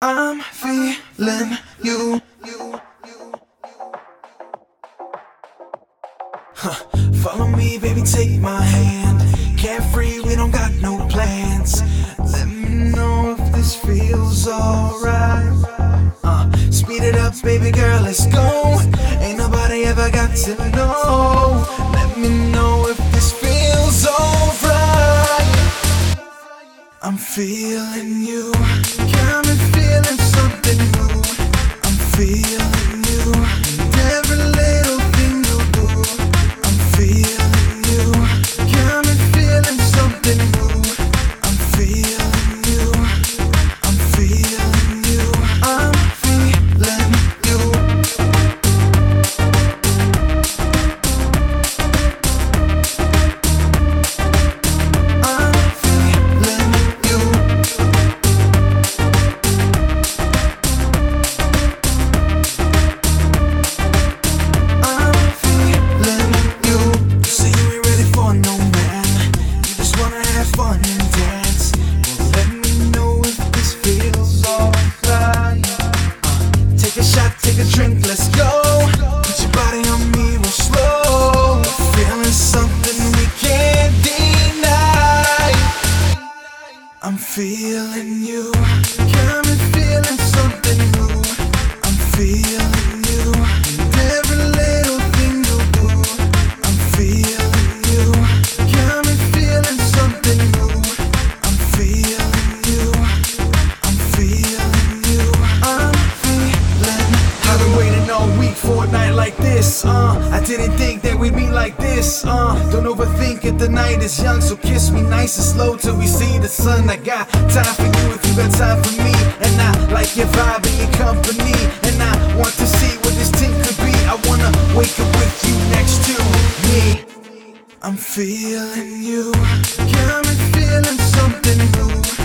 I'm feeling you. Huh. Follow me, baby, take my hand. Carefree, we don't got no plans. Let me know if this feels alright. Uh, speed it up, baby girl, let's go. Ain't nobody ever got to know. Let me know if this feels alright. I'm feeling you. Got I'm I'm feeling you. Got me feeling this. Uh, I didn't think that we'd be like this. Uh, don't overthink it. The night is young, so kiss me nice and slow till we see the sun. I got time for you if you got time for me, and I like your vibe and your company, and I want to see what this thing could be. I wanna wake up with you next to me. I'm feeling you. Me feeling something new.